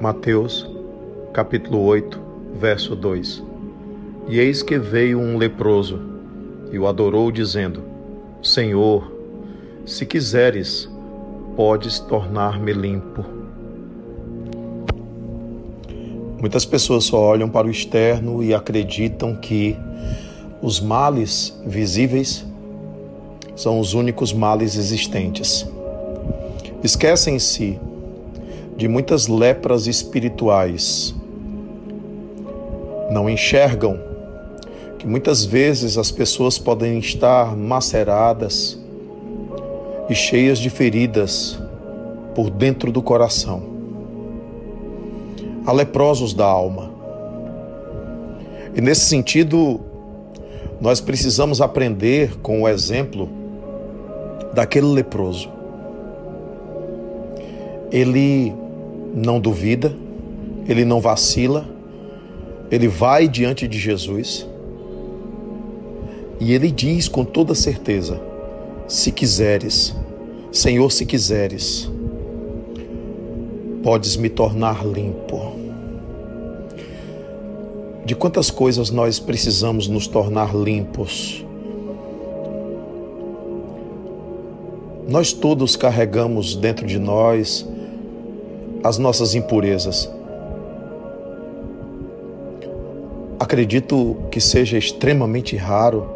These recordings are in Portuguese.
Mateus, capítulo 8, verso 2. E eis que veio um leproso e o adorou, dizendo: Senhor, se quiseres, podes tornar-me limpo. Muitas pessoas só olham para o externo e acreditam que os males visíveis são os únicos males existentes. Esquecem-se de muitas lepras espirituais. Não enxergam que muitas vezes as pessoas podem estar maceradas e cheias de feridas por dentro do coração. Há leprosos da alma. E nesse sentido, nós precisamos aprender com o exemplo daquele leproso. Ele não duvida, ele não vacila, ele vai diante de Jesus e ele diz com toda certeza: Se quiseres, Senhor, se quiseres, podes me tornar limpo. De quantas coisas nós precisamos nos tornar limpos? Nós todos carregamos dentro de nós as nossas impurezas. Acredito que seja extremamente raro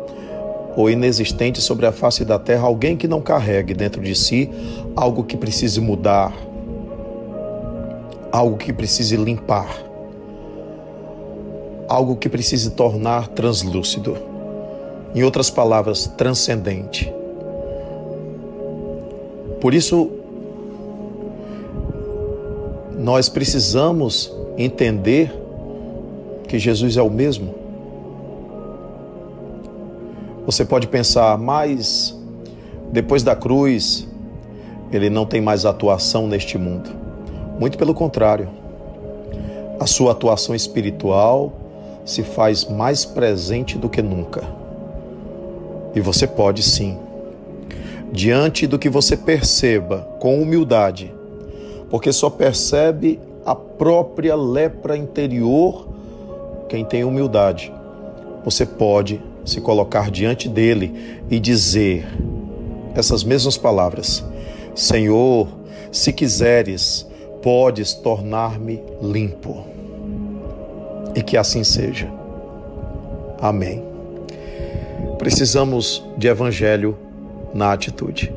ou inexistente sobre a face da terra alguém que não carregue dentro de si algo que precise mudar, algo que precise limpar algo que precise tornar translúcido. Em outras palavras, transcendente. Por isso, nós precisamos entender que Jesus é o mesmo. Você pode pensar, mas depois da cruz, ele não tem mais atuação neste mundo. Muito pelo contrário. A sua atuação espiritual se faz mais presente do que nunca. E você pode sim, diante do que você perceba com humildade, porque só percebe a própria lepra interior quem tem humildade. Você pode se colocar diante dele e dizer essas mesmas palavras: Senhor, se quiseres, podes tornar-me limpo e que assim seja. Amém. Precisamos de evangelho na atitude.